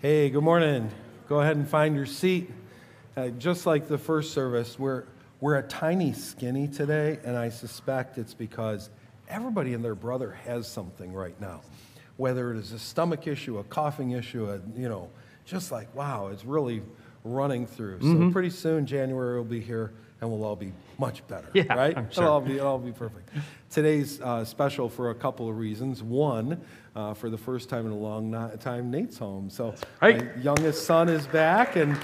Hey, good morning. Go ahead and find your seat. Uh, just like the first service, we're, we're a tiny skinny today, and I suspect it's because everybody and their brother has something right now. Whether it is a stomach issue, a coughing issue, a, you know, just like, wow, it's really running through. So pretty soon, January will be here, and we'll all be much better, Yeah, right? I'm It'll, all be, it'll all be perfect. Today's uh, special for a couple of reasons. One, uh, for the first time in a long time, Nate's home. So Right. my youngest son is back, and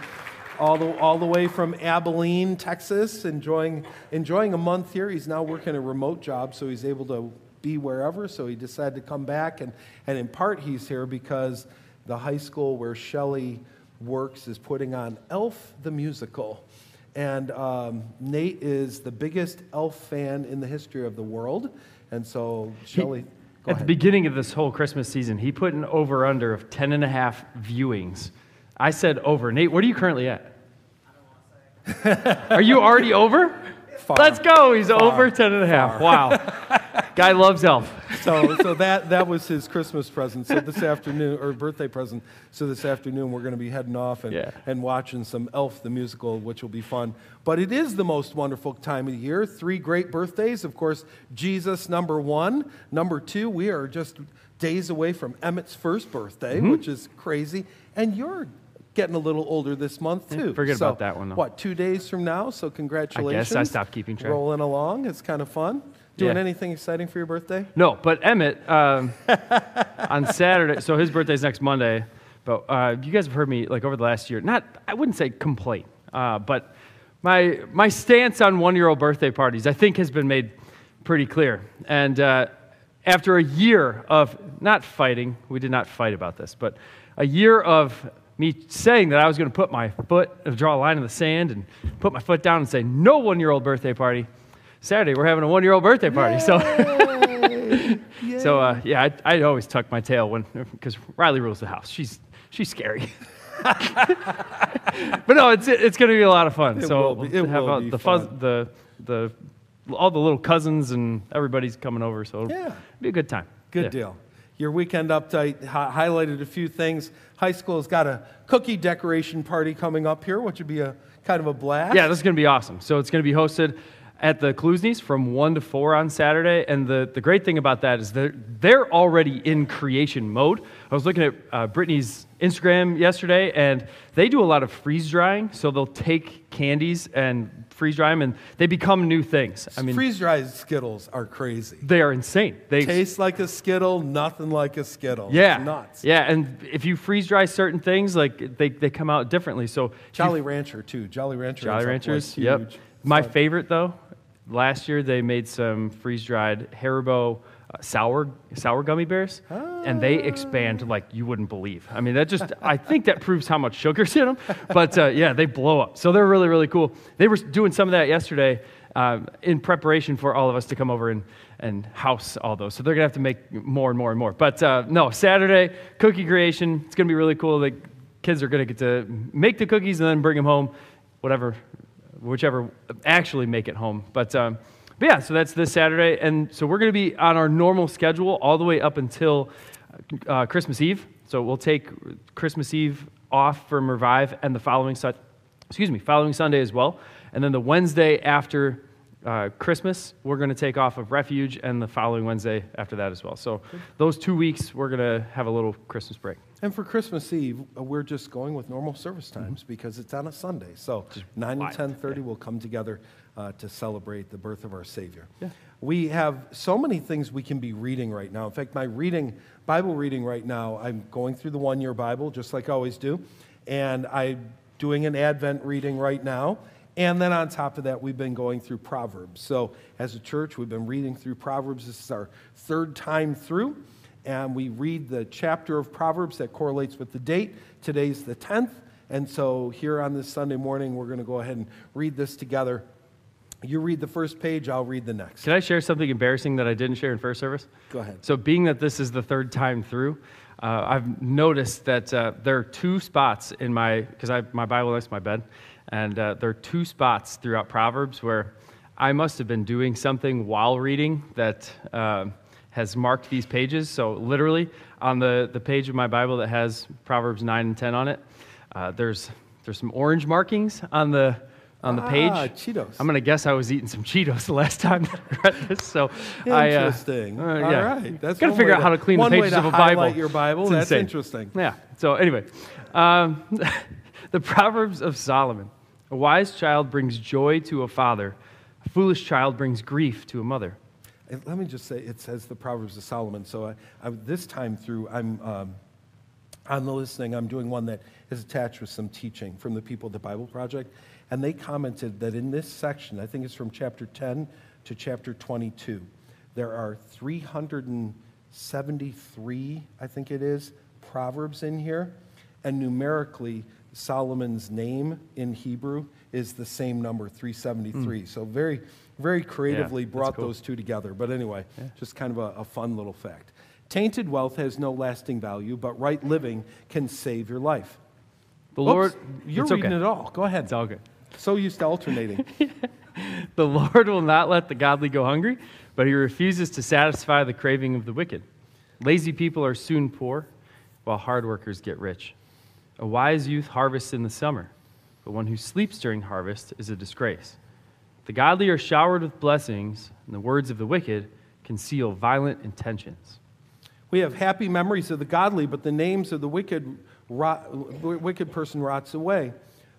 all the all the way from Abilene, Texas, enjoying enjoying a month here. He's now working a remote job, so he's able to be wherever. So he decided to come back, and and in part he's here because the high school where Shelley works is putting on Elf the musical. And um, Nate is the biggest Elf fan in the history of the world. And so, Shelley, go At the beginning of this whole Christmas season, he put an over under of 10 and a half viewings. I said over. Nate, what are you currently at? Are you already over? Far. Let's go. He's over 10 and a half. Wow. Guy loves Elf. so, so that, that was his Christmas present. So this afternoon, or birthday present. So this afternoon, we're going to be heading off and, Yeah. and watching some Elf the musical, which will be fun. But it is the most wonderful time of the year. Three great birthdays. Of course, Jesus, number one. Number two, we are just days away from Emmett's first birthday, Mm-hmm. which is crazy. And you're getting a little older this month, too. forget So, about that one, though. What, two days from now? So congratulations. Yes, I stopped keeping track. Rolling along. It's kind of fun. Doing Yeah. anything exciting for your birthday? No, but Emmett, um, on Saturday, so his birthday's next Monday, but uh, you guys have heard me, like, over the last year, not, I wouldn't say complain, uh, but my, my stance on one year old birthday parties, I think, has been made pretty clear. And uh, after a year of not fighting, we did not fight about this, but a year of me saying that I was going to put my foot, draw a line in the sand and put my foot down and say, no one year old birthday party. Saturday, we're having a one year old birthday party. So. So uh, yeah, I, I always tuck my tail when because Riley rules the house. She's she's scary. but no, it's it's going to be a lot of fun. It so will be- it we'll have will be the fuzz, the the all the little cousins and everybody's coming over. So it'll Yeah. be a good time. Good Yeah. deal. Your weekend update hi- highlighted a few things. High school has got a cookie decoration party coming up here, which would be a kind of a blast. Yeah, this is going to be awesome. So it's going to be hosted at the Klusni's from 1 to 4 on Saturday. And the, the great thing about that is they're, they're already in creation mode. I was looking at uh, Brittany's Instagram yesterday, and they do a lot of freeze drying. So they'll take candies and freeze dry them, and they become new things. I mean, freeze dried Skittles are crazy. they are insane. They Taste like a Skittle, nothing like a Skittle. yeah, It's nuts. Yeah, and if you freeze dry certain things, like they, they come out differently. So if you Jolly Rancher too. Jolly Rancher. Jolly ends up, like, Ranchers. yep. My favorite though, last year they made some freeze dried Haribo uh, sour sour gummy bears, and they expand like you wouldn't believe. I mean, that just I think that proves how much sugar's in them. But uh, yeah, they blow up. So they're really really cool. They were doing some of that yesterday. Um, in preparation for all of us to come over and, and house all those. So they're going to have to make more and more and more. But uh, no, Saturday, cookie creation. It's going to be really cool. The kids are going to get to make the cookies and then bring them home, whatever whichever actually make it home. But, um, but yeah, so that's this Saturday. And so we're going to be on our normal schedule all the way up until uh, Christmas Eve. So we'll take Christmas Eve off from Revive and the following, Sun- excuse me, following Sunday as well. And then the Wednesday after uh, Christmas, we're going to take off of Refuge and the following Wednesday after that as well. So those two weeks, we're going to have a little Christmas break. And for Christmas Eve, uh, we're just going with normal service times because it's on a Sunday. So 9 and wild. 10:30 will come together uh, to celebrate the birth of our Savior. We have so many things we can be reading right now. In fact, my reading, Bible reading right now, I'm going through the one-year Bible just like I always do, and I'm doing an Advent reading right now. And then on top of that, we've been going through Proverbs. So as a church, we've been reading through Proverbs. This is our third time through and we read the chapter of Proverbs that correlates with the date. Today's the 10th, and so here on this Sunday morning, we're going to go ahead and read this together. You read the first page, I'll read the next. Can I share something embarrassing that I didn't share in first service? Go ahead. So, being that this is the third time through, uh, I've noticed that uh, there are two spots in my, because my Bible next to my bed, and uh, there are two spots throughout Proverbs where I must have been doing something while reading that uh, has marked these pages. So, literally, on the, the page of my Bible that has Proverbs 9 and 10 on it, uh, there's, there's some orange markings on the, on the page. Ah, Cheetos. I'm going to guess I was eating some Cheetos the last time that I read this. So, I, uh, Interesting. uh, All yeah. right. That's Got to figure out how to clean the pages of a Bible. your Bible. It's That's insane. interesting. Yeah. So anyway, um, the Proverbs of Solomon. A wise child brings joy to a father. A foolish child brings grief to a mother. And let me just say, it says the Proverbs of Solomon. So I, I, this time through, I'm um, on the listening. I'm doing one that is attached with some teaching from the people at the Bible Project, and they commented that in this section, I think it's from chapter 10 to chapter 22, there are 373, I think it is, proverbs in here, and numerically, Solomon's name in Hebrew is the same number, 373. So very, very creatively that's brought cool. those two together. But anyway, just kind of a, a fun little fact. Tainted wealth has no lasting value, but right living can save your life. The Oops, Lord, you're reading okay. it all. Go ahead. It's all good. So used to alternating. The Lord will not let the godly go hungry, but he refuses to satisfy the craving of the wicked. Lazy people are soon poor, while hard workers get rich. A wise youth harvests in the summer, but one who sleeps during harvest is a disgrace. The godly are showered with blessings, and the words of the wicked conceal violent intentions. we have happy memories of the godly, but the names of the wicked, rot, wicked person rots away.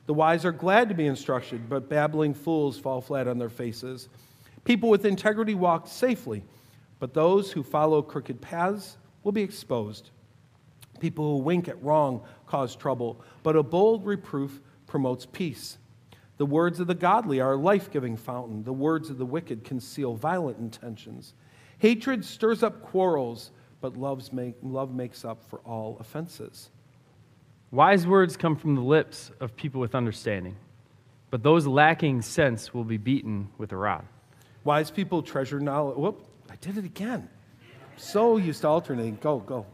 The wise are glad to be instructed, but babbling fools fall flat on their faces. People with integrity walk safely, but those who follow crooked paths will be exposed. People who wink at wrong cause trouble, but a bold reproof promotes peace. The words of the godly are a life giving fountain. The words of the wicked conceal violent intentions. Hatred stirs up quarrels, but love's make, love makes up for all offenses. Wise words come from the lips of people with understanding, but those lacking sense will be beaten with a rod. Wise people treasure knowledge. Whoop, I did it again. So used to alternating. Go, go.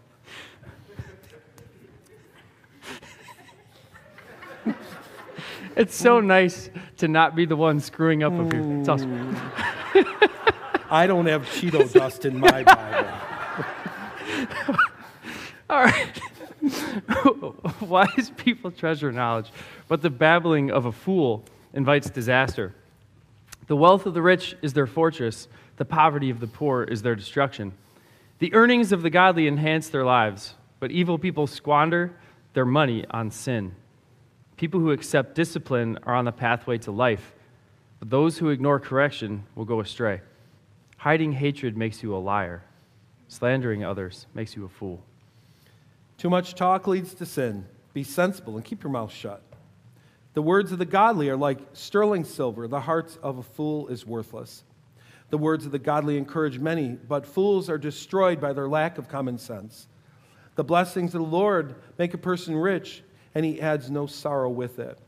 It's so nice to not be the one screwing up up here. It's awesome. I don't have Cheeto dust in my Bible. All right. Wise people treasure knowledge, but the babbling of a fool invites disaster. The wealth of the rich is their fortress, the poverty of the poor is their destruction. The earnings of the godly enhance their lives, but evil people squander their money on sin. People who accept discipline are on the pathway to life, but those who ignore correction will go astray. Hiding hatred makes you a liar, slandering others makes you a fool. Too much talk leads to sin. Be sensible and keep your mouth shut. The words of the godly are like sterling silver. The heart of a fool is worthless. The words of the godly encourage many, but fools are destroyed by their lack of common sense. The blessings of the Lord make a person rich, and he adds no sorrow with it.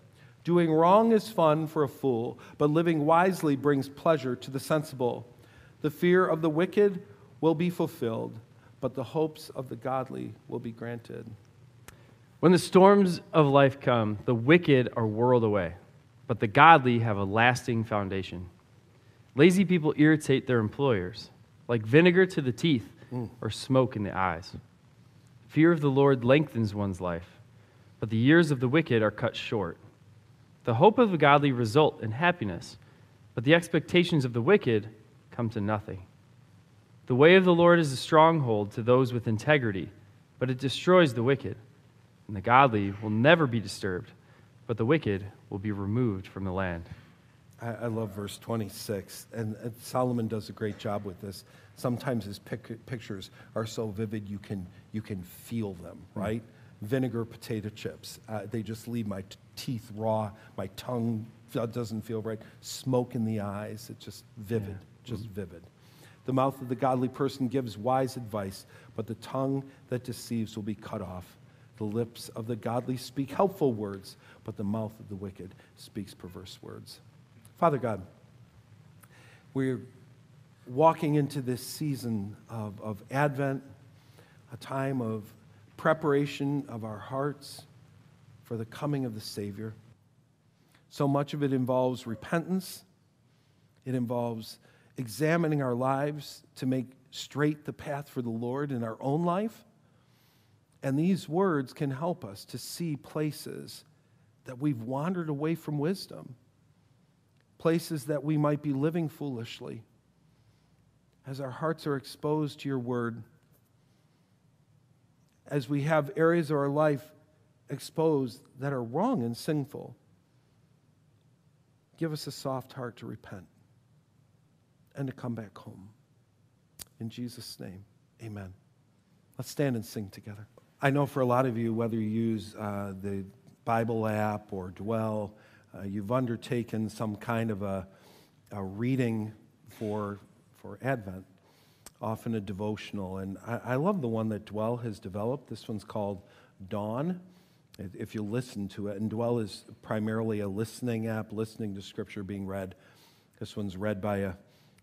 Doing wrong is fun for a fool, but living wisely brings pleasure to the sensible. The fear of the wicked will be fulfilled, but the hopes of the godly will be granted. When the storms of life come, the wicked are whirled away, but the godly have a lasting foundation. Lazy people irritate their employers, like vinegar to the teeth mm. or smoke in the eyes. Fear of the Lord lengthens one's life, but the years of the wicked are cut short. The hope of the godly result in happiness, but the expectations of the wicked come to nothing. The way of the Lord is a stronghold to those with integrity, but it destroys the wicked. And the godly will never be disturbed, but the wicked will be removed from the land. I, love verse 26, and, Solomon does a great job with this. Sometimes his pic- pictures are so vivid you can, you can feel them, hmm. right? Vinegar potato chips. Uh, they just leave my t- teeth raw. My tongue doesn't feel right. Smoke in the eyes. It's just vivid, just vivid. The mouth of the godly person gives wise advice, but the tongue that deceives will be cut off. The lips of the godly speak helpful words, but the mouth of the wicked speaks perverse words. Father God, we're walking into this season of, of Advent, a time of preparation of our hearts for the coming of the Savior. So much of it involves repentance, it involves examining our lives to make straight the path for the Lord in our own life. And these words can help us to see places that we've wandered away from wisdom, places that we might be living foolishly. As our hearts are exposed to your word, as we have areas of our life exposed that are wrong and sinful, give us a soft heart to repent and to come back home. In Jesus' name, amen. Let's stand and sing together. I know for a lot of you, whether you use uh, the Bible app or Dwell, uh, you've undertaken some kind of a, a reading for, for Advent, often a devotional. And I, I love the one that Dwell has developed. This one's called Dawn if you listen to it. And Dwell is primarily a listening app, listening to scripture being read. This one's read by a,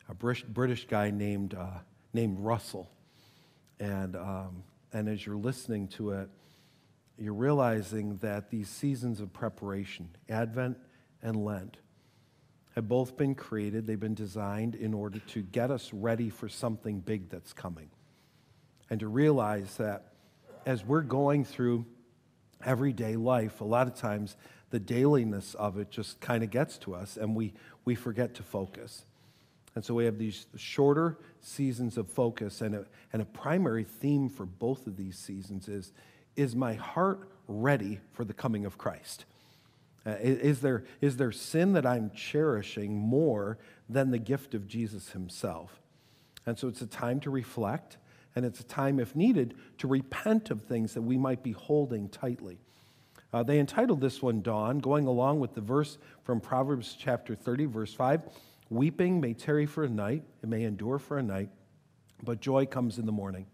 a British guy named, uh, named Russell. And, um, and as you're listening to it, you're realizing that these seasons of preparation, Advent and Lent, have both been created. They've been designed in order to get us ready for something big that's coming. And to realize that as we're going through everyday life, a lot of times the dailiness of it just kind of gets to us and we, we forget to focus. And so we have these shorter seasons of focus, and a, and a primary theme for both of these seasons is Is my heart ready for the coming of Christ? Uh, is, there, is there sin that I'm cherishing more than the gift of Jesus himself? And so it's a time to reflect and it's a time, if needed, to repent of things that we might be holding tightly. Uh, they entitled this one Dawn, going along with the verse from Proverbs chapter 30, verse 5 Weeping may tarry for a night, it may endure for a night, but joy comes in the morning.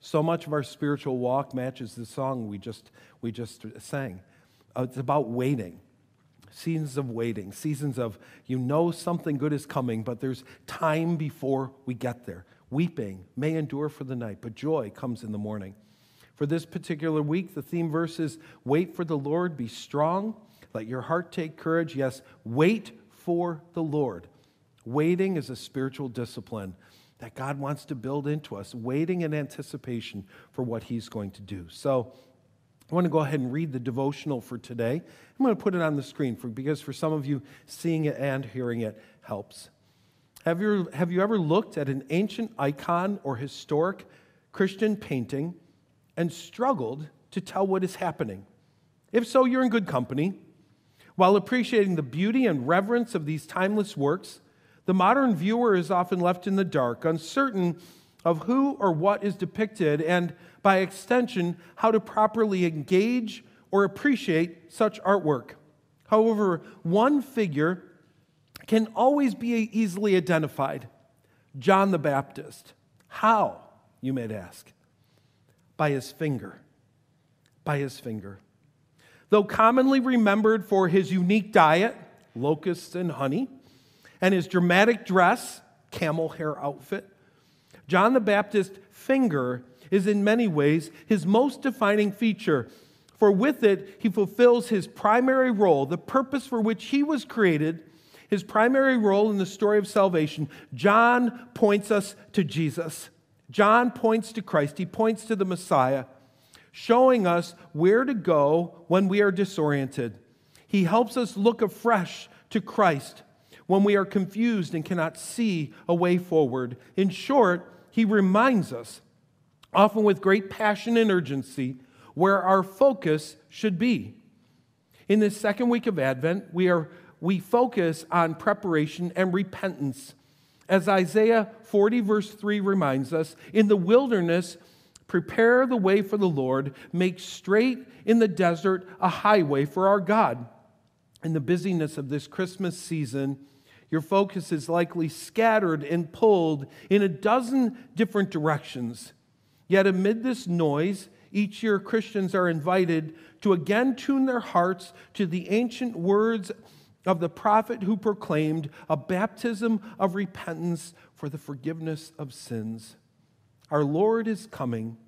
So much of our spiritual walk matches the song we just, we just sang. Uh, it's about waiting, seasons of waiting, seasons of you know something good is coming, but there's time before we get there. Weeping may endure for the night, but joy comes in the morning. For this particular week, the theme verse is Wait for the Lord, be strong, let your heart take courage. Yes, wait for the Lord. Waiting is a spiritual discipline that God wants to build into us, waiting in anticipation for what He's going to do. So, I want to go ahead and read the devotional for today. I'm going to put it on the screen for, because for some of you, seeing it and hearing it helps. Have you, have you ever looked at an ancient icon or historic Christian painting and struggled to tell what is happening? If so, you're in good company. While appreciating the beauty and reverence of these timeless works, the modern viewer is often left in the dark, uncertain of who or what is depicted, and by extension, how to properly engage or appreciate such artwork. However, one figure can always be easily identified John the Baptist. How, you might ask? By his finger. By his finger. Though commonly remembered for his unique diet, locusts and honey, and his dramatic dress, camel hair outfit, John the Baptist's finger is in many ways his most defining feature. For with it, he fulfills his primary role, the purpose for which he was created his primary role in the story of salvation, John points us to Jesus. John points to Christ. He points to the Messiah, showing us where to go when we are disoriented. He helps us look afresh to Christ when we are confused and cannot see a way forward. In short, he reminds us, often with great passion and urgency, where our focus should be. In this second week of Advent, we are we focus on preparation and repentance. As Isaiah 40, verse 3 reminds us, in the wilderness, prepare the way for the Lord, make straight in the desert a highway for our God. In the busyness of this Christmas season, your focus is likely scattered and pulled in a dozen different directions. Yet, amid this noise, each year Christians are invited to again tune their hearts to the ancient words of the prophet who proclaimed a baptism of repentance for the forgiveness of sins. Our Lord is coming.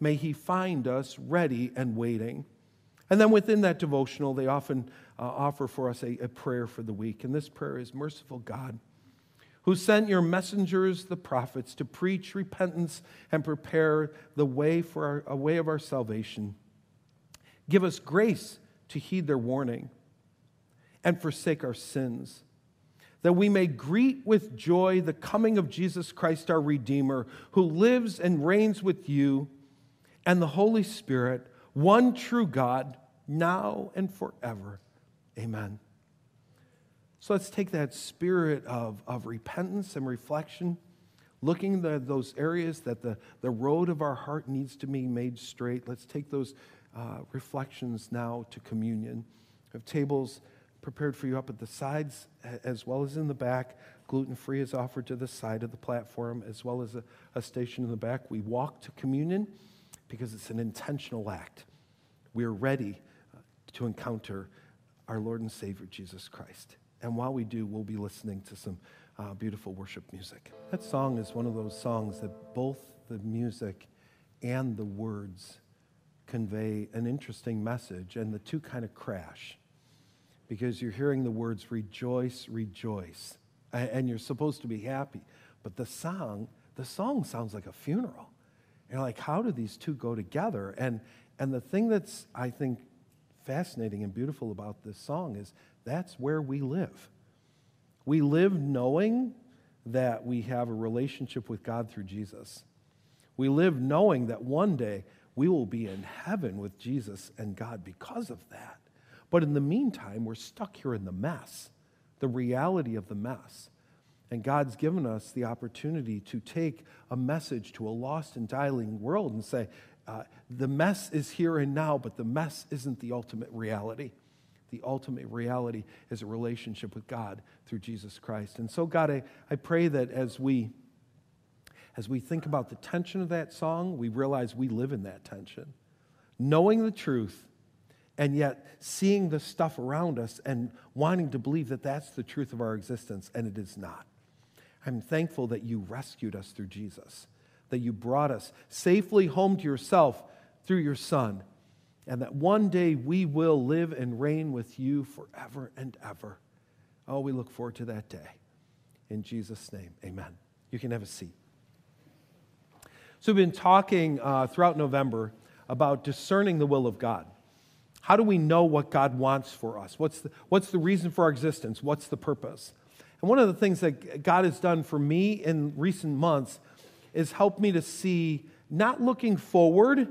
May he find us ready and waiting. And then within that devotional, they often uh, offer for us a, a prayer for the week. And this prayer is Merciful God, who sent your messengers, the prophets, to preach repentance and prepare the way for our, a way of our salvation. Give us grace to heed their warning and forsake our sins, that we may greet with joy the coming of Jesus Christ, our Redeemer, who lives and reigns with you and the Holy Spirit, one true God, now and forever. Amen. So let's take that spirit of, of repentance and reflection, looking at those areas that the, the road of our heart needs to be made straight. Let's take those uh, reflections now to communion. We have tables prepared for you up at the sides as well as in the back. Gluten free is offered to the side of the platform as well as a, a station in the back. We walk to communion because it's an intentional act. We are ready uh, to encounter our Lord and Savior Jesus Christ. And while we do, we'll be listening to some uh, beautiful worship music. That song is one of those songs that both the music and the words convey an interesting message, and the two kind of crash because you're hearing the words rejoice, rejoice, and you're supposed to be happy. But the song, the song sounds like a funeral. And like, how do these two go together? And and the thing that's I think fascinating and beautiful about this song is that's where we live. We live knowing that we have a relationship with God through Jesus. We live knowing that one day we will be in heaven with Jesus and God because of that. But in the meantime, we're stuck here in the mess, the reality of the mess. And God's given us the opportunity to take a message to a lost and dying world and say, uh, the mess is here and now, but the mess isn't the ultimate reality. The ultimate reality is a relationship with God through Jesus Christ. And so, God, I, I pray that as we as we think about the tension of that song, we realize we live in that tension. Knowing the truth and yet seeing the stuff around us and wanting to believe that that's the truth of our existence, and it is not. I'm thankful that you rescued us through Jesus, that you brought us safely home to yourself through your Son, and that one day we will live and reign with you forever and ever. Oh, we look forward to that day. In Jesus' name, amen. You can have a seat. So, we've been talking uh, throughout November about discerning the will of God. How do we know what God wants for us? What's the, what's the reason for our existence? What's the purpose? And one of the things that God has done for me in recent months is help me to see not looking forward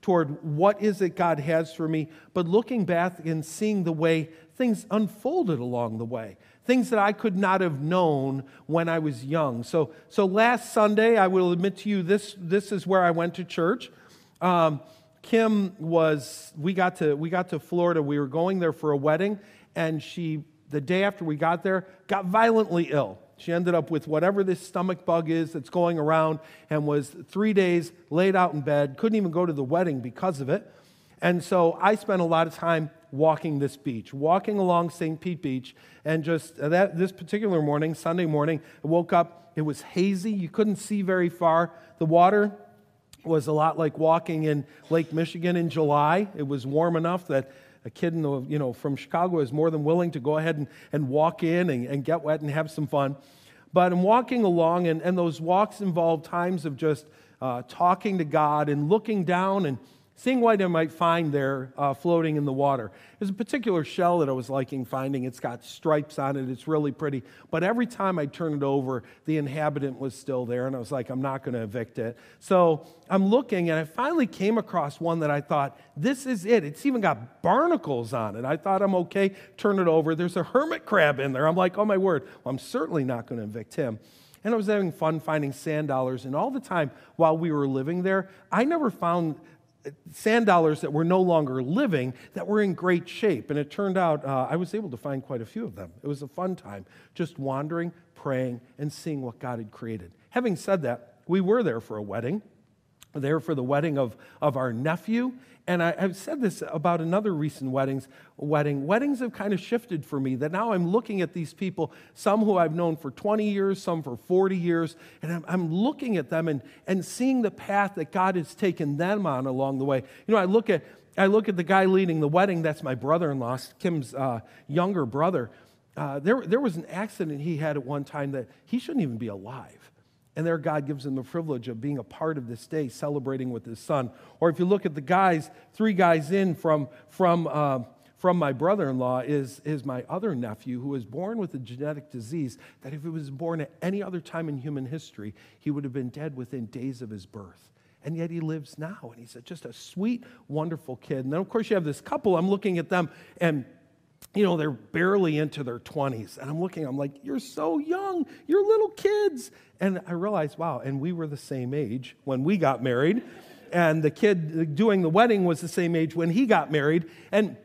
toward what is it God has for me, but looking back and seeing the way things unfolded along the way. Things that I could not have known when I was young. So, so last Sunday, I will admit to you, this, this is where I went to church. Um, Kim was, we got, to, we got to Florida. We were going there for a wedding, and she, the day after we got there, got violently ill. She ended up with whatever this stomach bug is that's going around and was three days laid out in bed, couldn't even go to the wedding because of it. And so I spent a lot of time walking this beach, walking along St. Pete Beach. And just uh, that, this particular morning, Sunday morning, I woke up. It was hazy. You couldn't see very far. The water was a lot like walking in Lake Michigan in July. It was warm enough that a kid in the, you know, from Chicago is more than willing to go ahead and, and walk in and, and get wet and have some fun. But I'm walking along, and, and those walks involve times of just uh, talking to God and looking down and seeing what I might find there uh, floating in the water. There's a particular shell that I was liking finding. It's got stripes on it, it's really pretty. But every time I turn it over, the inhabitant was still there, and I was like, I'm not going to evict it. So I'm looking, and I finally came across one that I thought, this is it. It's even got barnacles on it. I thought I'm okay, turn it over. There's a hermit crab in there. I'm like, oh my word, well, I'm certainly not going to evict him. And I was having fun finding sand dollars. And all the time while we were living there, I never found sand dollars that were no longer living that were in great shape. And it turned out uh, I was able to find quite a few of them. It was a fun time just wandering, praying, and seeing what God had created. Having said that, we were there for a wedding there for the wedding of, of our nephew. And I, have said this about another recent weddings, wedding. Weddings have kind of shifted for me that now I'm looking at these people, some who I've known for 20 years, some for 40 years, and I'm, I'm looking at them and, and seeing the path that God has taken them on along the way. You know, I look at, I look at the guy leading the wedding, that's my brother in law, Kim's uh, younger brother. uh, there, there was an accident he had at one time that he shouldn't even be alive. And there, God gives him the privilege of being a part of this day, celebrating with his son. Or if you look at the guys, three guys in from, from, uh, from my brother in law is, is my other nephew who was born with a genetic disease that if he was born at any other time in human history, he would have been dead within days of his birth. And yet he lives now. And he's a, just a sweet, wonderful kid. And then, of course, you have this couple. I'm looking at them, and you know, they're barely into their 20s. And I'm looking, I'm like, you're so young. You're little kids. And I realized, wow, and we were the same age when we got married. And the kid doing the wedding was the same age when he got married. And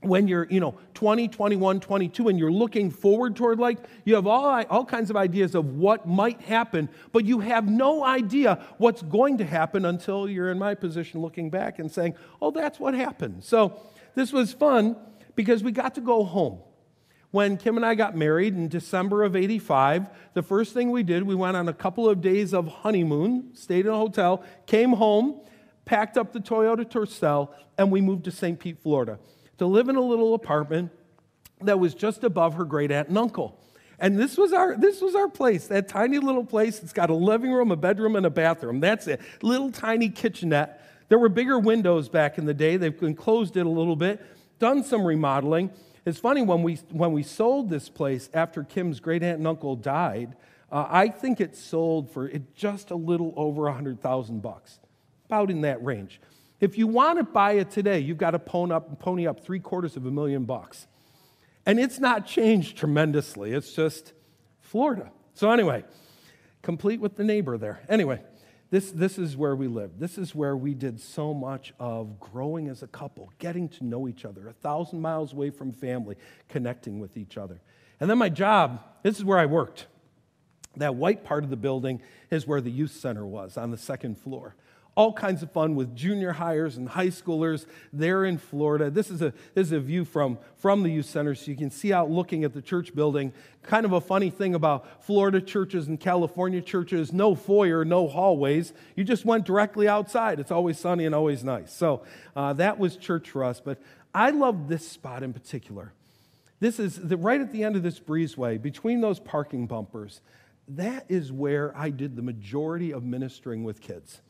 when you're, you know, 20, 21, 22, and you're looking forward toward like, you have all, all kinds of ideas of what might happen, but you have no idea what's going to happen until you're in my position looking back and saying, oh, that's what happened. So this was fun because we got to go home. When Kim and I got married in December of 85, the first thing we did, we went on a couple of days of honeymoon, stayed in a hotel, came home, packed up the Toyota Tercel, and we moved to St. Pete, Florida to live in a little apartment that was just above her great aunt and uncle. And this was our this was our place, that tiny little place. It's got a living room, a bedroom, and a bathroom. That's it. Little tiny kitchenette. There were bigger windows back in the day. They've enclosed it a little bit done some remodeling. It's funny when we when we sold this place after Kim's great aunt and uncle died. Uh, I think it sold for it just a little over a hundred thousand bucks, about in that range. If you want to buy it today, you've got to pony up, pony up three quarters of a million bucks, and it's not changed tremendously. It's just Florida. So anyway, complete with the neighbor there. Anyway. This, this is where we lived. This is where we did so much of growing as a couple, getting to know each other, a thousand miles away from family, connecting with each other. And then my job, this is where I worked. That white part of the building is where the youth center was on the second floor all kinds of fun with junior hires and high schoolers there in Florida. This is a, this is a view from, from the youth center, so you can see out looking at the church building. Kind of a funny thing about Florida churches and California churches no foyer, no hallways. You just went directly outside. It's always sunny and always nice. So uh, that was church for us. But I love this spot in particular. This is the, right at the end of this breezeway, between those parking bumpers. That is where I did the majority of ministering with kids.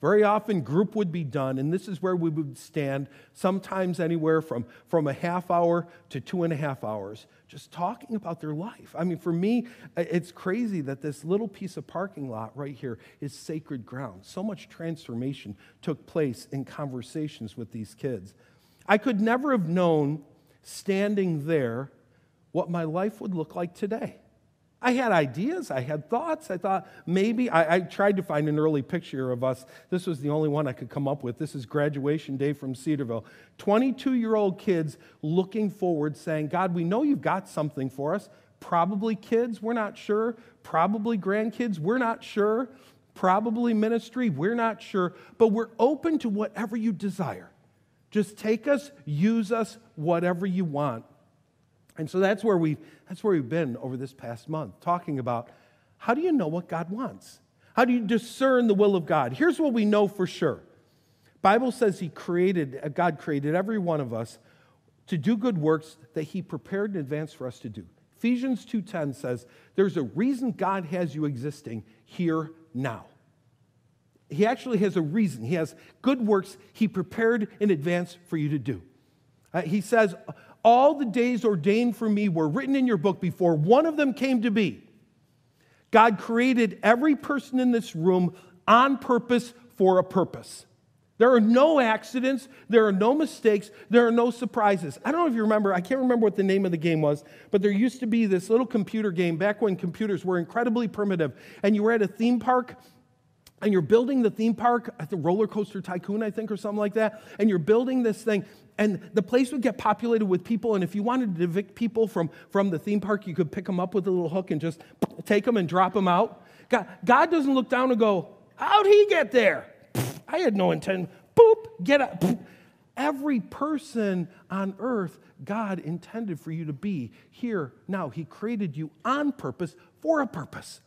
Very often, group would be done, and this is where we would stand, sometimes anywhere from, from a half hour to two and a half hours, just talking about their life. I mean, for me, it's crazy that this little piece of parking lot right here is sacred ground. So much transformation took place in conversations with these kids. I could never have known standing there what my life would look like today. I had ideas, I had thoughts. I thought maybe, I, I, tried to find an early picture of us. This was the only one I could come up with. This is graduation day from Cedarville. 22 year old kids looking forward, saying, God, we know you've got something for us. Probably kids, we're not sure. Probably grandkids, we're not sure. Probably ministry, we're not sure. But we're open to whatever you desire. Just take us, use us, whatever you want. And so that's where, we've, that's where we've been over this past month, talking about how do you know what God wants? How do you discern the will of God? Here's what we know for sure. Bible says he created, uh, God created every one of us to do good works that he prepared in advance for us to do. Ephesians 2:10 says there's a reason God has you existing here now. He actually has a reason. He has good works he prepared in advance for you to do. Uh, he says all the days ordained for me were written in your book before one of them came to be. God created every person in this room on purpose for a purpose. There are no accidents, there are no mistakes, there are no surprises. I don't know if you remember, I can't remember what the name of the game was, but there used to be this little computer game back when computers were incredibly primitive, and you were at a theme park and you're building the theme park at the roller coaster tycoon i think or something like that and you're building this thing and the place would get populated with people and if you wanted to evict people from, from the theme park you could pick them up with a little hook and just take them and drop them out. God, god doesn't look down and go how'd he get there? I had no intent. Boop get up. Every person on earth god intended for you to be here. Now he created you on purpose for a purpose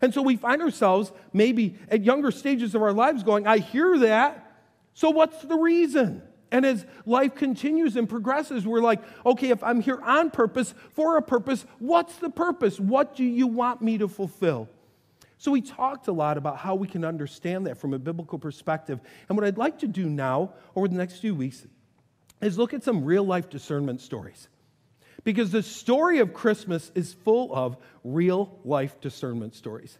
and so we find ourselves maybe at younger stages of our lives going, I hear that. So what's the reason? And as life continues and progresses, we're like, okay, if I'm here on purpose, for a purpose, what's the purpose? What do you want me to fulfill? So we talked a lot about how we can understand that from a biblical perspective. And what I'd like to do now, over the next few weeks, is look at some real life discernment stories. Because the story of Christmas is full of real life discernment stories.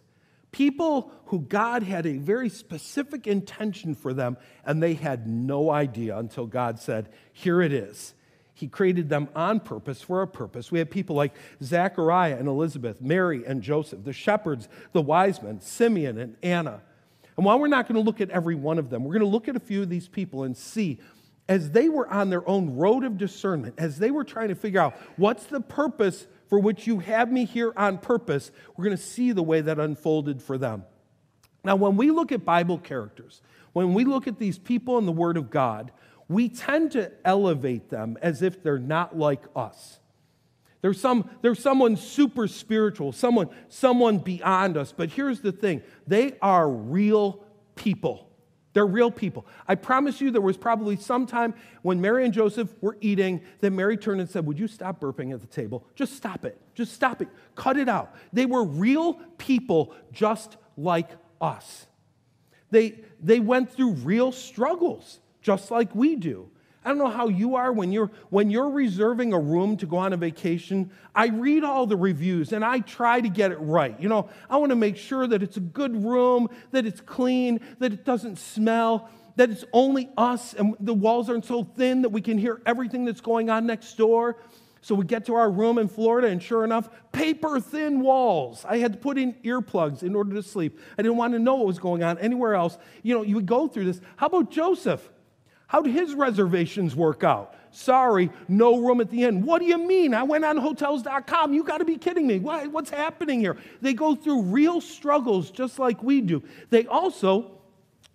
People who God had a very specific intention for them, and they had no idea until God said, Here it is. He created them on purpose for a purpose. We have people like Zachariah and Elizabeth, Mary and Joseph, the shepherds, the wise men, Simeon and Anna. And while we're not going to look at every one of them, we're going to look at a few of these people and see as they were on their own road of discernment, as they were trying to figure out what's the purpose for which you have me here on purpose, we're going to see the way that unfolded for them. Now, when we look at Bible characters, when we look at these people in the Word of God, we tend to elevate them as if they're not like us. There's, some, there's someone super spiritual, someone, someone beyond us. But here's the thing they are real people. They're real people. I promise you, there was probably some time when Mary and Joseph were eating that Mary turned and said, Would you stop burping at the table? Just stop it. Just stop it. Cut it out. They were real people just like us. They, they went through real struggles just like we do. I don't know how you are when you're when you're reserving a room to go on a vacation. I read all the reviews and I try to get it right. You know, I want to make sure that it's a good room, that it's clean, that it doesn't smell, that it's only us and the walls aren't so thin that we can hear everything that's going on next door. So we get to our room in Florida, and sure enough, paper thin walls. I had to put in earplugs in order to sleep. I didn't want to know what was going on anywhere else. You know, you would go through this. How about Joseph? How did his reservations work out? Sorry, no room at the end. What do you mean? I went on hotels.com. You got to be kidding me. What, what's happening here? They go through real struggles just like we do. They also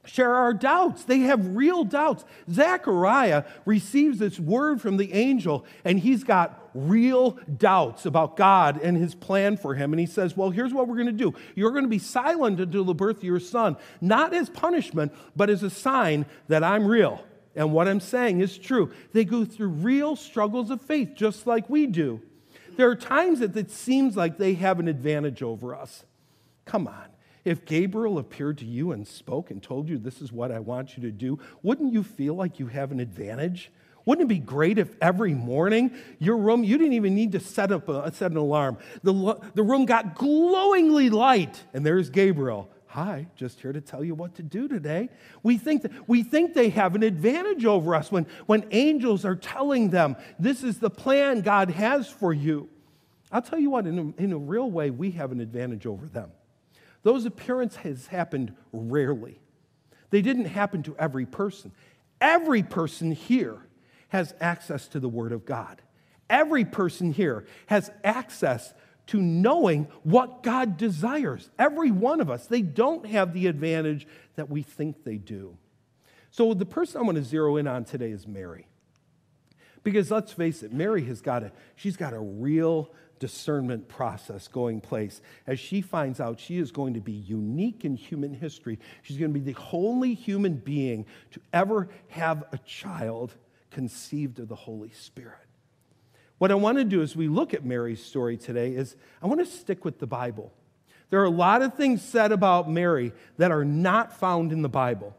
share our doubts. They have real doubts. Zechariah receives this word from the angel, and he's got real doubts about God and his plan for him. And he says, Well, here's what we're going to do you're going to be silent until the birth of your son, not as punishment, but as a sign that I'm real and what I'm saying is true. They go through real struggles of faith, just like we do. There are times that it seems like they have an advantage over us. Come on. If Gabriel appeared to you and spoke and told you, This is what I want you to do, wouldn't you feel like you have an advantage? Wouldn't it be great if every morning your room, you didn't even need to set up a, set an alarm. The, the room got glowingly light, and there's Gabriel Hi, just here to tell you what to do today. We think, that, we think they have an advantage over us when, when angels are telling them, This is the plan God has for you. I'll tell you what, in a, in a real way, we have an advantage over them. Those appearances happened rarely, they didn't happen to every person. Every person here has access to the Word of God. Every person here has access to knowing what God desires. Every one of us, they don't have the advantage that we think they do. So, the person I want to zero in on today is Mary. Because let's face it, Mary has got a, she's got a real discernment process going place as she finds out she is going to be unique in human history. She's going to be the only human being to ever have a child conceived of the Holy Spirit. What I want to do as we look at Mary's story today is I want to stick with the Bible. There are a lot of things said about Mary that are not found in the Bible.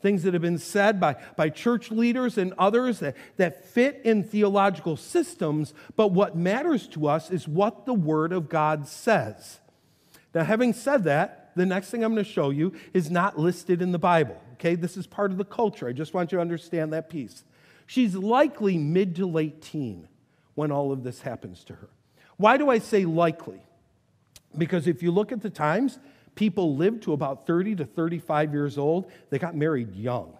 Things that have been said by, by church leaders and others that, that fit in theological systems, but what matters to us is what the Word of God says. Now, having said that, the next thing I'm going to show you is not listed in the Bible. Okay, this is part of the culture. I just want you to understand that piece. She's likely mid to late teen when all of this happens to her. Why do I say likely? Because if you look at the times, people lived to about 30 to 35 years old. They got married young.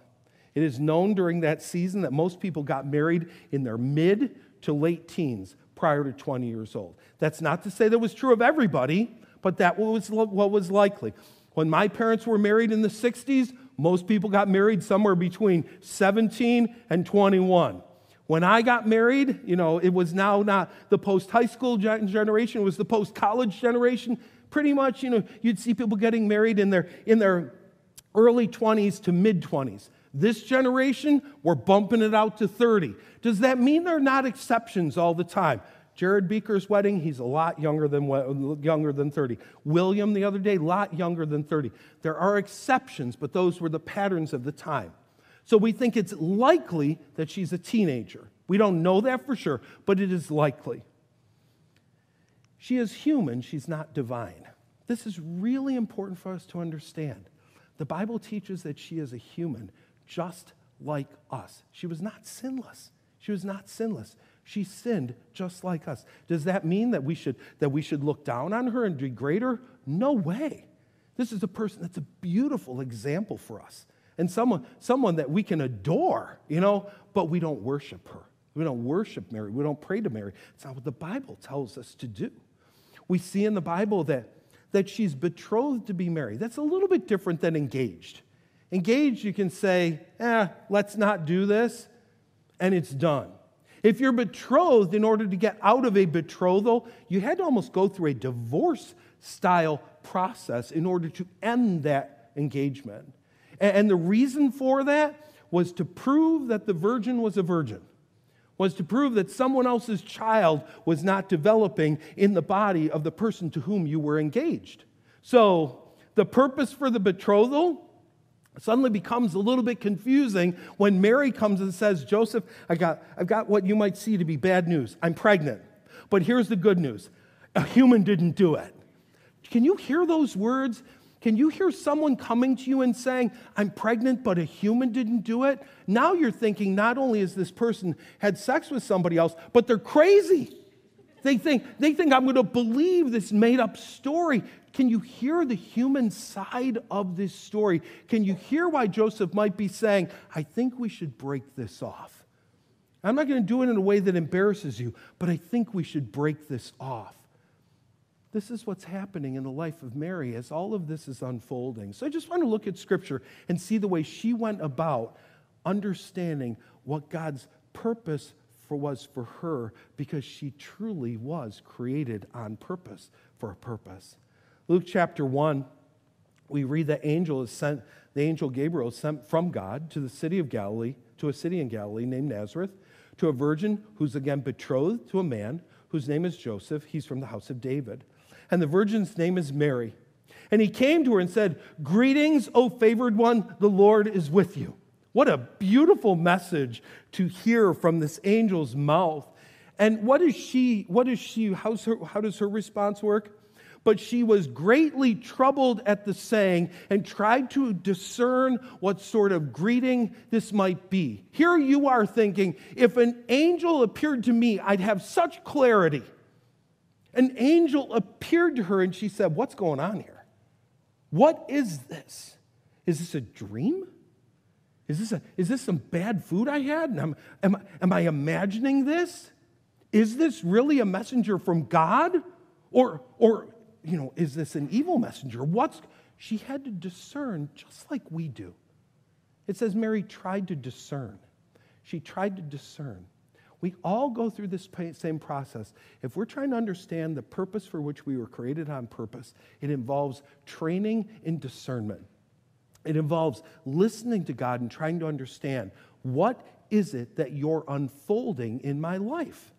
It is known during that season that most people got married in their mid to late teens prior to 20 years old. That's not to say that was true of everybody, but that was what was likely. When my parents were married in the 60s, most people got married somewhere between 17 and 21. When I got married, you know, it was now not the post high school generation, it was the post college generation. Pretty much, you know, you'd see people getting married in their, in their early 20s to mid 20s. This generation, we're bumping it out to 30. Does that mean they're not exceptions all the time? Jared Beaker's wedding, he's a lot younger than, younger than 30. William, the other day, a lot younger than 30. There are exceptions, but those were the patterns of the time. So we think it's likely that she's a teenager. We don't know that for sure, but it is likely. She is human, she's not divine. This is really important for us to understand. The Bible teaches that she is a human, just like us. She was not sinless. She was not sinless. She sinned just like us. Does that mean that we should, that we should look down on her and degrade her? No way. This is a person that's a beautiful example for us and someone, someone that we can adore, you know, but we don't worship her. We don't worship Mary. We don't pray to Mary. It's not what the Bible tells us to do. We see in the Bible that, that she's betrothed to be married. That's a little bit different than engaged. Engaged, you can say, eh, let's not do this, and it's done. If you're betrothed, in order to get out of a betrothal, you had to almost go through a divorce style process in order to end that engagement. And the reason for that was to prove that the virgin was a virgin, was to prove that someone else's child was not developing in the body of the person to whom you were engaged. So the purpose for the betrothal suddenly becomes a little bit confusing when Mary comes and says, Joseph, I got, I've got what you might see to be bad news. I'm pregnant. But here's the good news a human didn't do it. Can you hear those words? Can you hear someone coming to you and saying, I'm pregnant, but a human didn't do it? Now you're thinking not only has this person had sex with somebody else, but they're crazy. They think, they think I'm going to believe this made up story. Can you hear the human side of this story? Can you hear why Joseph might be saying, I think we should break this off? I'm not going to do it in a way that embarrasses you, but I think we should break this off. This is what's happening in the life of Mary as all of this is unfolding. So I just want to look at Scripture and see the way she went about understanding what God's purpose for was for her because she truly was created on purpose for a purpose. Luke chapter 1, we read that angel is sent, the angel Gabriel is sent from God to the city of Galilee, to a city in Galilee named Nazareth, to a virgin who's again betrothed to a man whose name is Joseph. He's from the house of David. And the virgin's name is Mary. And he came to her and said, Greetings, O favored one, the Lord is with you. What a beautiful message to hear from this angel's mouth. And what is she, what is she, how's her, how does her response work? But she was greatly troubled at the saying and tried to discern what sort of greeting this might be. Here you are thinking, if an angel appeared to me, I'd have such clarity. An angel appeared to her and she said, What's going on here? What is this? Is this a dream? Is this, a, is this some bad food I had? Am, am, am I imagining this? Is this really a messenger from God? Or, or, you know, is this an evil messenger? What's, she had to discern just like we do. It says Mary tried to discern. She tried to discern. We all go through this same process. If we're trying to understand the purpose for which we were created on purpose, it involves training in discernment. It involves listening to God and trying to understand what is it that you're unfolding in my life.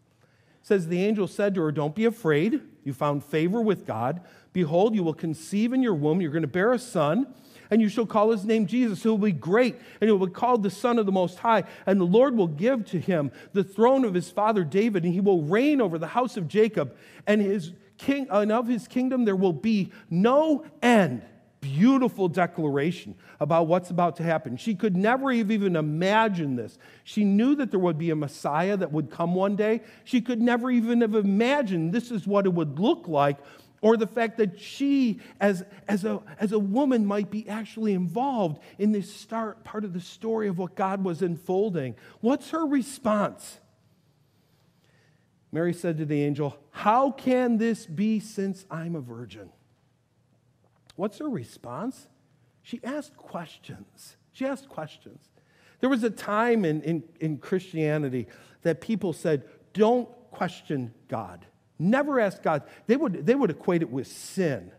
It says the angel said to her, Don't be afraid. You found favor with God. Behold, you will conceive in your womb. You're going to bear a son, and you shall call his name Jesus. He will be great, and he will be called the Son of the Most High. And the Lord will give to him the throne of his father David, and he will reign over the house of Jacob, and his king and of his kingdom there will be no end beautiful declaration about what's about to happen. She could never have even imagined this. She knew that there would be a Messiah that would come one day. She could never even have imagined this is what it would look like, or the fact that she, as, as, a, as a woman, might be actually involved in this start part of the story of what God was unfolding. What's her response? Mary said to the angel, How can this be since I'm a virgin? What's her response? She asked questions. She asked questions. There was a time in, in, in Christianity that people said, don't question God. Never ask God. They would, they would equate it with sin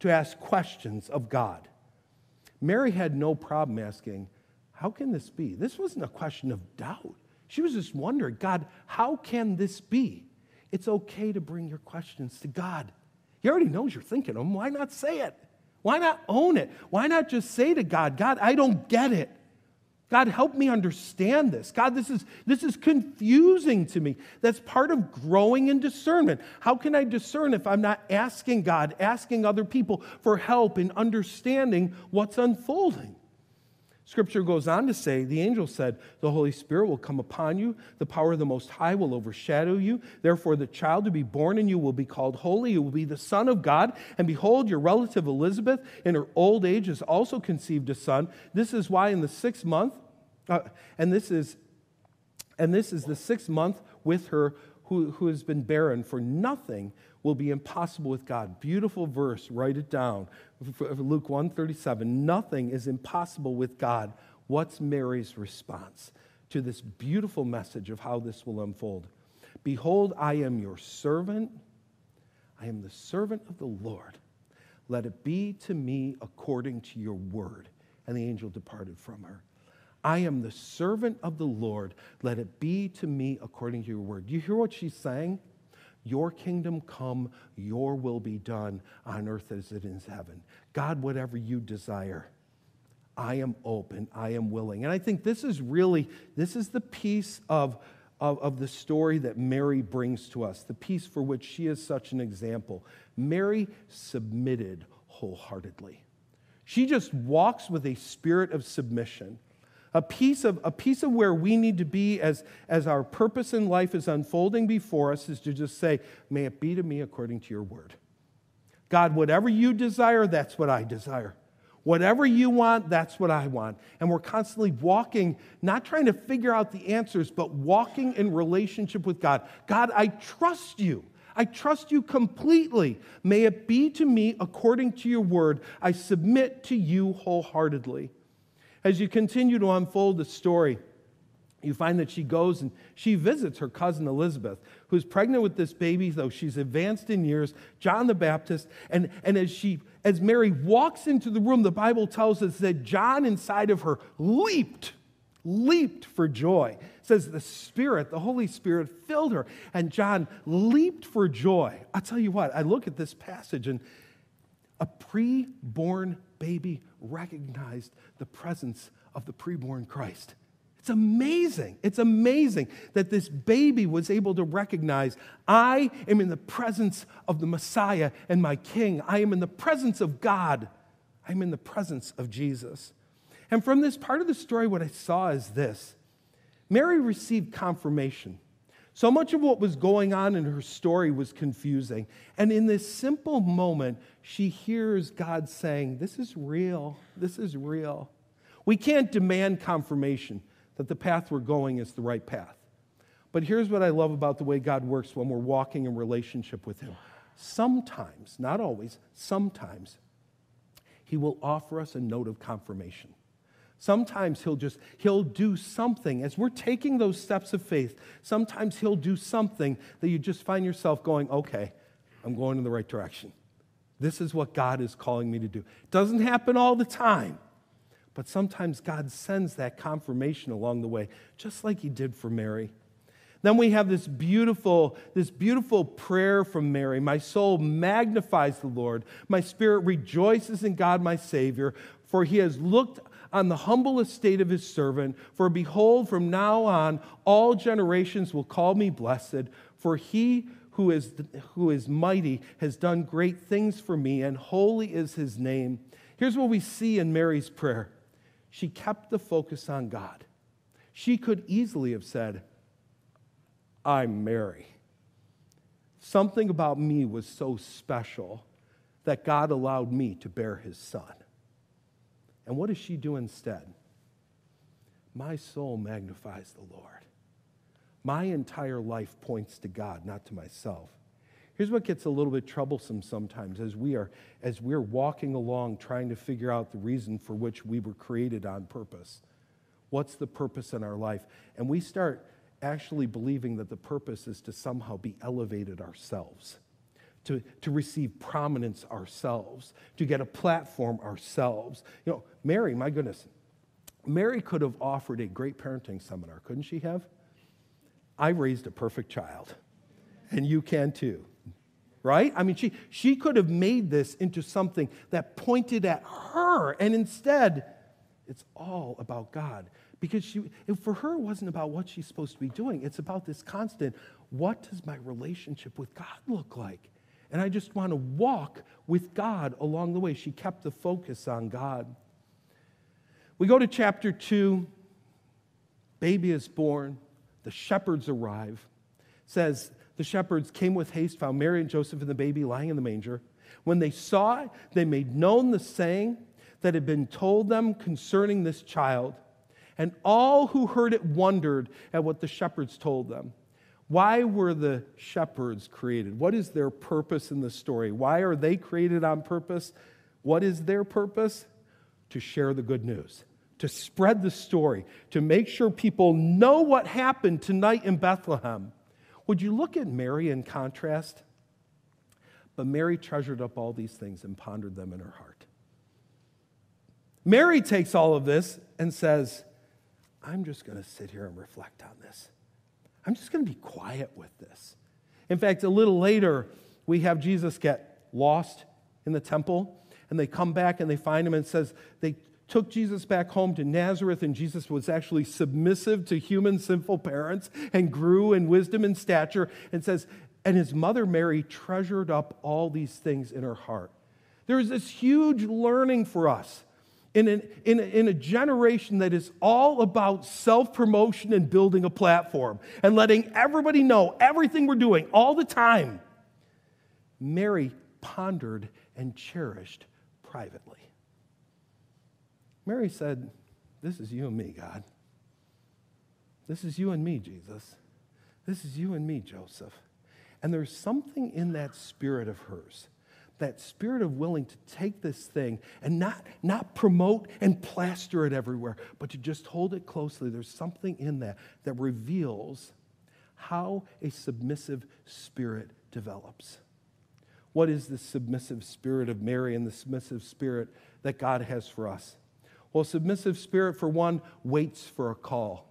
to ask questions of God. Mary had no problem asking, how can this be? This wasn't a question of doubt. She was just wondering, God, how can this be? It's okay to bring your questions to God. He already knows you're thinking them. Why not say it? Why not own it? Why not just say to God, God, I don't get it. God, help me understand this. God, this is, this is confusing to me. That's part of growing in discernment. How can I discern if I'm not asking God, asking other people for help in understanding what's unfolding? Scripture goes on to say, the angel said, The Holy Spirit will come upon you, the power of the Most High will overshadow you. Therefore, the child to be born in you will be called holy. He will be the Son of God. And behold, your relative Elizabeth, in her old age, has also conceived a son. This is why in the sixth month, uh, and this is and this is the sixth month with her who, who has been barren, for nothing will be impossible with God. Beautiful verse, write it down. Luke 137. Nothing is impossible with God. What's Mary's response to this beautiful message of how this will unfold? Behold, I am your servant. I am the servant of the Lord. Let it be to me according to your word. And the angel departed from her. I am the servant of the Lord. Let it be to me according to your word. Do you hear what she's saying? Your kingdom come, your will be done on earth as it is in heaven. God, whatever you desire, I am open, I am willing. And I think this is really, this is the piece of, of, of the story that Mary brings to us, the piece for which she is such an example. Mary submitted wholeheartedly. She just walks with a spirit of submission a piece of, a piece of where we need to be as, as our purpose in life is unfolding before us is to just say, May it be to me according to your word. God, whatever you desire, that's what I desire. Whatever you want, that's what I want. And we're constantly walking, not trying to figure out the answers, but walking in relationship with God. God, I trust you. I trust you completely. May it be to me according to your word. I submit to you wholeheartedly. As you continue to unfold the story, you find that she goes and she visits her cousin Elizabeth, who's pregnant with this baby, though she's advanced in years, John the Baptist. And, and as, she, as Mary walks into the room, the Bible tells us that John inside of her leaped, leaped for joy. It says the Spirit, the Holy Spirit filled her, and John leaped for joy. I'll tell you what, I look at this passage and a pre-born baby recognized the presence of the preborn Christ. It's amazing. It's amazing that this baby was able to recognize I am in the presence of the Messiah and my King. I am in the presence of God. I'm in the presence of Jesus. And from this part of the story, what I saw is this Mary received confirmation. So much of what was going on in her story was confusing. And in this simple moment, she hears God saying, This is real. This is real. We can't demand confirmation that the path we're going is the right path. But here's what I love about the way God works when we're walking in relationship with Him. Sometimes, not always, sometimes, He will offer us a note of confirmation. Sometimes he'll just he'll do something as we're taking those steps of faith. Sometimes he'll do something that you just find yourself going, "Okay, I'm going in the right direction." This is what God is calling me to do. Doesn't happen all the time, but sometimes God sends that confirmation along the way, just like he did for Mary. Then we have this beautiful, this beautiful prayer from Mary. My soul magnifies the Lord. My spirit rejoices in God, my Savior, for he has looked on the humble estate of his servant. For behold, from now on, all generations will call me blessed, for he who is, who is mighty has done great things for me, and holy is his name. Here's what we see in Mary's prayer she kept the focus on God. She could easily have said, I'm Mary. Something about me was so special that God allowed me to bear his son. And what does she do instead? My soul magnifies the Lord. My entire life points to God, not to myself. Here's what gets a little bit troublesome sometimes as we are as we're walking along trying to figure out the reason for which we were created on purpose. What's the purpose in our life? And we start actually believing that the purpose is to somehow be elevated ourselves to, to receive prominence ourselves, to get a platform ourselves. You know, Mary, my goodness, Mary could have offered a great parenting seminar, couldn't she have? I raised a perfect child, and you can too. Right? I mean, she, she could have made this into something that pointed at her, and instead, it's all about God. Because she, for her, it wasn't about what she's supposed to be doing. It's about this constant what does my relationship with God look like? And I just want to walk with God along the way. She kept the focus on God. We go to chapter 2. Baby is born. The shepherds arrive. It says, The shepherds came with haste, found Mary and Joseph and the baby lying in the manger. When they saw it, they made known the saying that had been told them concerning this child. And all who heard it wondered at what the shepherds told them. Why were the shepherds created? What is their purpose in the story? Why are they created on purpose? What is their purpose? To share the good news, to spread the story, to make sure people know what happened tonight in Bethlehem. Would you look at Mary in contrast? But Mary treasured up all these things and pondered them in her heart. Mary takes all of this and says, I'm just going to sit here and reflect on this. I'm just going to be quiet with this. In fact, a little later, we have Jesus get lost in the temple, and they come back and they find him and says they took Jesus back home to Nazareth, and Jesus was actually submissive to human sinful parents and grew in wisdom and stature, and says, and his mother Mary treasured up all these things in her heart. There's this huge learning for us in, an, in, a, in a generation that is all about self promotion and building a platform and letting everybody know everything we're doing all the time, Mary pondered and cherished privately. Mary said, This is you and me, God. This is you and me, Jesus. This is you and me, Joseph. And there's something in that spirit of hers that spirit of willing to take this thing and not, not promote and plaster it everywhere, but to just hold it closely. There's something in that that reveals how a submissive spirit develops. What is the submissive spirit of Mary and the submissive spirit that God has for us? Well, submissive spirit, for one, waits for a call.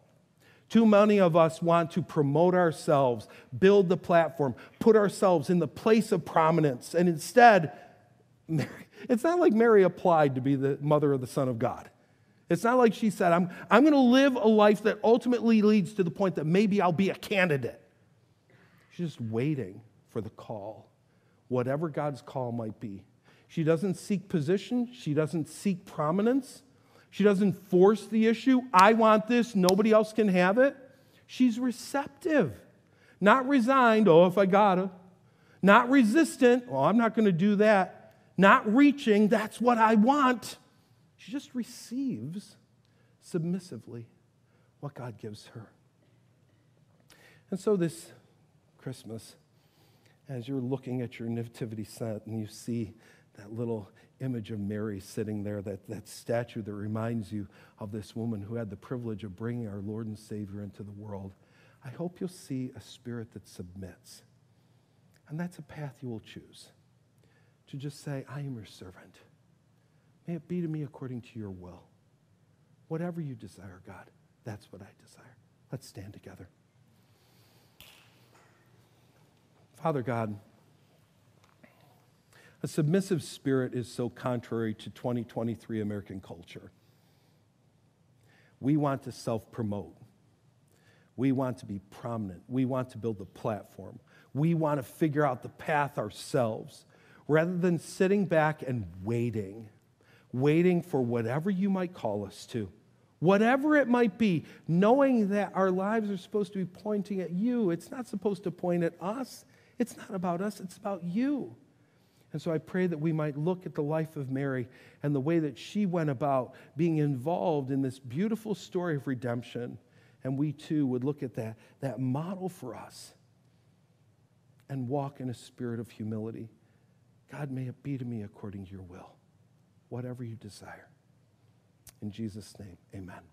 Too many of us want to promote ourselves, build the platform, put ourselves in the place of prominence. And instead, Mary, it's not like Mary applied to be the mother of the Son of God. It's not like she said, I'm, I'm going to live a life that ultimately leads to the point that maybe I'll be a candidate. She's just waiting for the call, whatever God's call might be. She doesn't seek position, she doesn't seek prominence. She doesn't force the issue. I want this, nobody else can have it. She's receptive, not resigned, oh, if I gotta. Not resistant, oh, I'm not gonna do that. Not reaching, that's what I want. She just receives submissively what God gives her. And so this Christmas, as you're looking at your nativity set and you see that little image of Mary sitting there, that, that statue that reminds you of this woman who had the privilege of bringing our Lord and Savior into the world, I hope you'll see a spirit that submits. And that's a path you will choose to just say, I am your servant. May it be to me according to your will. Whatever you desire, God, that's what I desire. Let's stand together. Father God, a submissive spirit is so contrary to 2023 American culture. We want to self promote. We want to be prominent. We want to build a platform. We want to figure out the path ourselves rather than sitting back and waiting, waiting for whatever you might call us to, whatever it might be, knowing that our lives are supposed to be pointing at you. It's not supposed to point at us. It's not about us, it's about you. And so I pray that we might look at the life of Mary and the way that she went about being involved in this beautiful story of redemption. And we too would look at that, that model for us and walk in a spirit of humility. God, may it be to me according to your will, whatever you desire. In Jesus' name, amen.